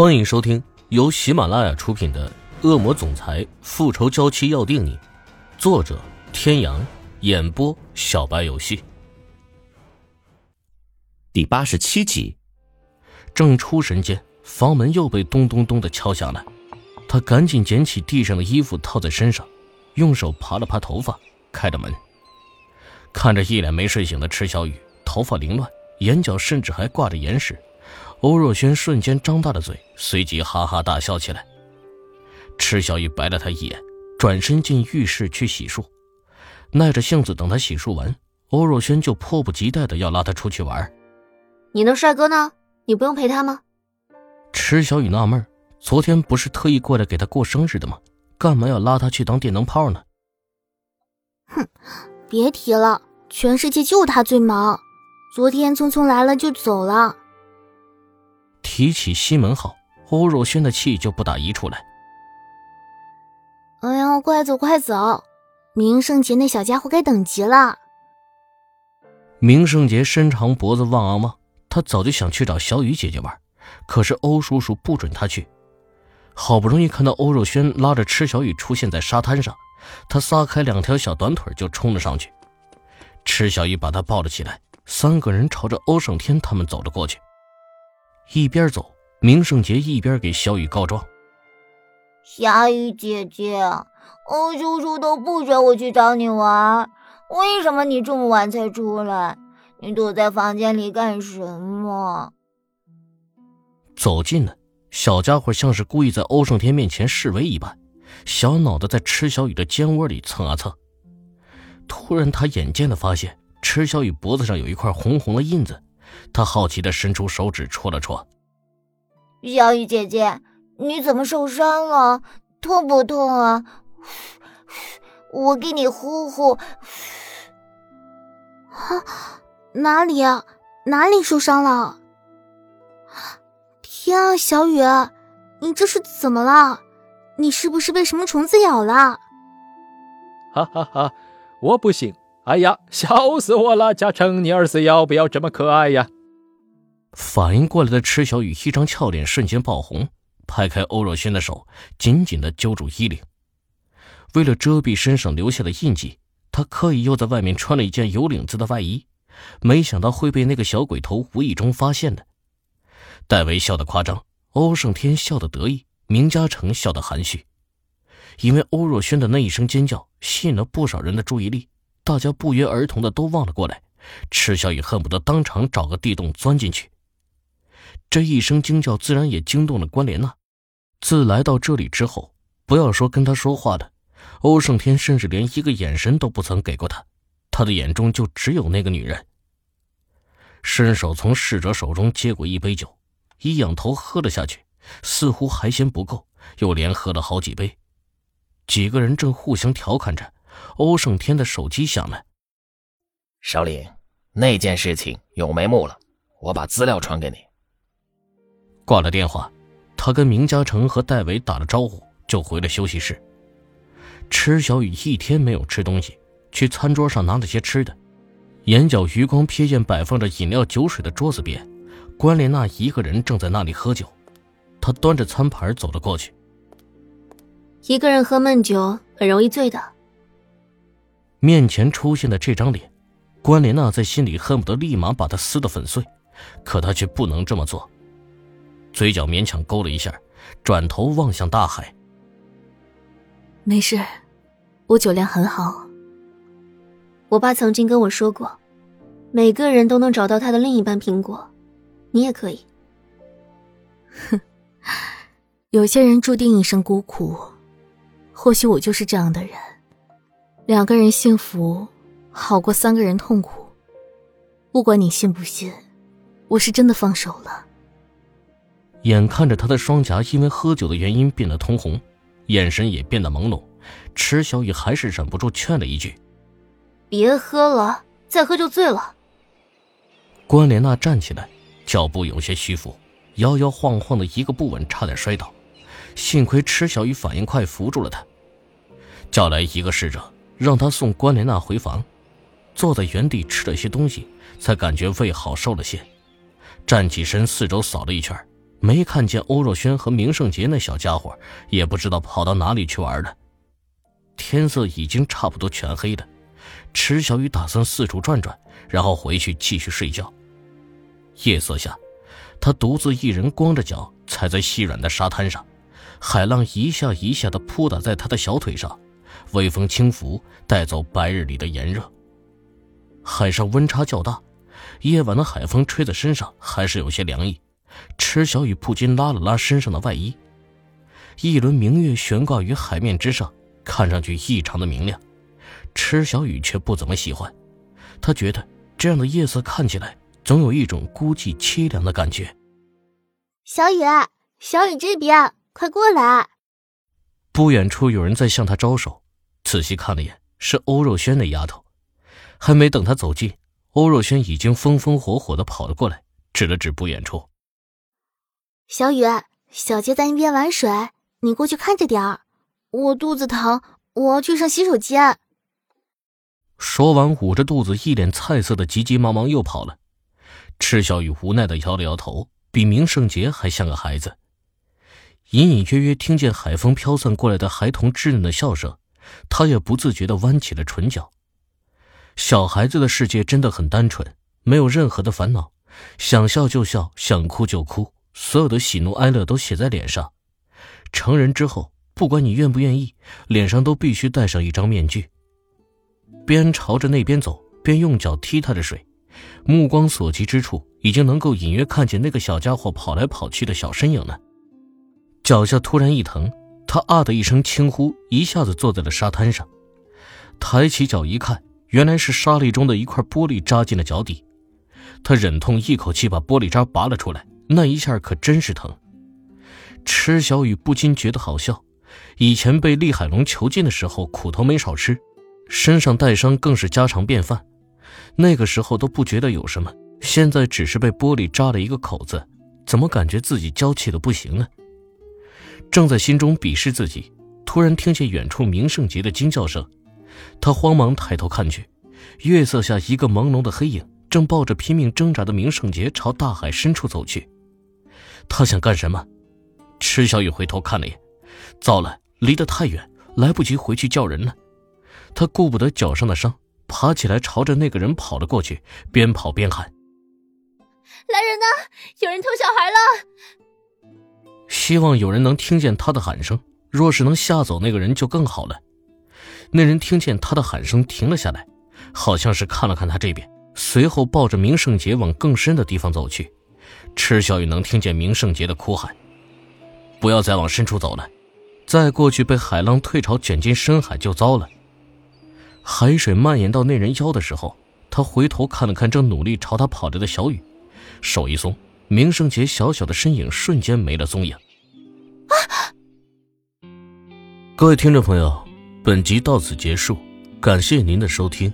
欢迎收听由喜马拉雅出品的《恶魔总裁复仇娇妻要定你》，作者：天阳，演播：小白游戏。第八十七集，正出神间，房门又被咚咚咚的敲响了。他赶紧捡起地上的衣服套在身上，用手爬了爬头发，开了门。看着一脸没睡醒的池小雨，头发凌乱，眼角甚至还挂着眼屎。欧若轩瞬间张大了嘴，随即哈哈大笑起来。池小雨白了他一眼，转身进浴室去洗漱。耐着性子等他洗漱完，欧若轩就迫不及待的要拉他出去玩。你那帅哥呢？你不用陪他吗？池小雨纳闷昨天不是特意过来给他过生日的吗？干嘛要拉他去当电灯泡呢？哼，别提了，全世界就他最忙。昨天匆匆来了就走了。提起西门浩，欧若轩的气就不打一处来。哎呀，快走快走！明圣杰那小家伙该等急了。明圣杰伸长脖子望啊望，他早就想去找小雨姐姐玩，可是欧叔叔不准他去。好不容易看到欧若轩拉着池小雨出现在沙滩上，他撒开两条小短腿就冲了上去。池小雨把他抱了起来，三个人朝着欧胜天他们走了过去。一边走，明圣杰一边给小雨告状：“小雨姐姐，欧叔叔都不准我去找你玩，为什么你这么晚才出来？你躲在房间里干什么？”走近了，小家伙像是故意在欧胜天面前示威一般，小脑袋在池小雨的肩窝里蹭啊蹭。突然，他眼尖的发现池小雨脖子上有一块红红的印子。他好奇的伸出手指戳了戳，小雨姐姐，你怎么受伤了？痛不痛啊？我给你呼呼。啊，哪里啊？哪里受伤了？天啊，小雨，你这是怎么了？你是不是被什么虫子咬了？哈哈哈，我不信。哎呀，笑死我了！嘉诚，你儿子要不要这么可爱呀？反应过来的池小雨一张俏脸瞬间爆红，拍开欧若轩的手，紧紧的揪住衣领。为了遮蔽身上留下的印记，他刻意又在外面穿了一件有领子的外衣，没想到会被那个小鬼头无意中发现的。戴维笑得夸张，欧胜天笑得得意，明嘉诚笑得含蓄，因为欧若轩的那一声尖叫吸引了不少人的注意力。大家不约而同的都望了过来，池小雨恨不得当场找个地洞钻进去。这一声惊叫自然也惊动了关莲娜。自来到这里之后，不要说跟他说话的，欧胜天甚至连一个眼神都不曾给过他，他的眼中就只有那个女人。伸手从逝者手中接过一杯酒，一仰头喝了下去，似乎还嫌不够，又连喝了好几杯。几个人正互相调侃着。欧胜天的手机响了，首领，那件事情有眉目了，我把资料传给你。挂了电话，他跟明嘉诚和戴维打了招呼，就回了休息室。池小雨一天没有吃东西，去餐桌上拿了些吃的，眼角余光瞥见摆放着饮料、酒水的桌子边，关莲娜一个人正在那里喝酒，他端着餐盘走了过去。一个人喝闷酒很容易醉的。面前出现的这张脸，关莲娜在心里恨不得立马把他撕得粉碎，可她却不能这么做。嘴角勉强勾了一下，转头望向大海。没事，我酒量很好。我爸曾经跟我说过，每个人都能找到他的另一半苹果，你也可以。哼，有些人注定一生孤苦，或许我就是这样的人。两个人幸福，好过三个人痛苦。不管你信不信，我是真的放手了。眼看着他的双颊因为喝酒的原因变得通红，眼神也变得朦胧，池小雨还是忍不住劝了一句：“别喝了，再喝就醉了。”关莲娜站起来，脚步有些虚浮，摇摇晃晃的一个不稳，差点摔倒。幸亏池小雨反应快，扶住了她，叫来一个侍者。让他送关莲娜回房，坐在原地吃了些东西，才感觉胃好受了些。站起身，四周扫了一圈，没看见欧若轩和明胜杰那小家伙，也不知道跑到哪里去玩了。天色已经差不多全黑了，池小雨打算四处转转，然后回去继续睡觉。夜色下，他独自一人光着脚踩在细软的沙滩上，海浪一下一下的扑打在他的小腿上，微风轻拂，带走白日里的炎热。海上温差较大，夜晚的海风吹在身上还是有些凉意。池小雨不禁拉了拉身上的外衣，一轮明月悬挂于海面之上，看上去异常的明亮。池小雨却不怎么喜欢，他觉得这样的夜色看起来总有一种孤寂凄凉的感觉。小雨，小雨这边，快过来！不远处有人在向他招手，仔细看了眼，是欧若轩那丫头。还没等他走近，欧若轩已经风风火火的跑了过来，指了指不远处。小雨，小杰在那边玩水，你过去看着点儿。我肚子疼，我要去上洗手间。说完，捂着肚子，一脸菜色的急急忙忙又跑了。赤小雨无奈的摇了摇头，比明圣杰还像个孩子。隐隐约约听见海风飘散过来的孩童稚嫩的笑声，他也不自觉的弯起了唇角。小孩子的世界真的很单纯，没有任何的烦恼，想笑就笑，想哭就哭。所有的喜怒哀乐都写在脸上。成人之后，不管你愿不愿意，脸上都必须戴上一张面具。边朝着那边走，边用脚踢他的水，目光所及之处，已经能够隐约看见那个小家伙跑来跑去的小身影了。脚下突然一疼，他啊的一声轻呼，一下子坐在了沙滩上。抬起脚一看，原来是沙砾中的一块玻璃扎进了脚底。他忍痛一口气把玻璃渣拔了出来。那一下可真是疼，池小雨不禁觉得好笑。以前被厉海龙囚禁的时候，苦头没少吃，身上带伤更是家常便饭。那个时候都不觉得有什么，现在只是被玻璃扎了一个口子，怎么感觉自己娇气的不行呢？正在心中鄙视自己，突然听见远处明圣杰的惊叫声，他慌忙抬头看去，月色下一个朦胧的黑影正抱着拼命挣扎的明圣杰朝大海深处走去。他想干什么？池小雨回头看了眼，糟了，离得太远，来不及回去叫人了。他顾不得脚上的伤，爬起来朝着那个人跑了过去，边跑边喊：“来人呐！有人偷小孩了！”希望有人能听见他的喊声，若是能吓走那个人就更好了。那人听见他的喊声，停了下来，好像是看了看他这边，随后抱着明圣杰往更深的地方走去。池小雨能听见明圣杰的哭喊：“不要再往深处走了，再过去被海浪退潮卷进深海就糟了。”海水蔓延到那人腰的时候，他回头看了看正努力朝他跑着的小雨，手一松，明圣杰小小的身影瞬间没了踪影。啊！各位听众朋友，本集到此结束，感谢您的收听。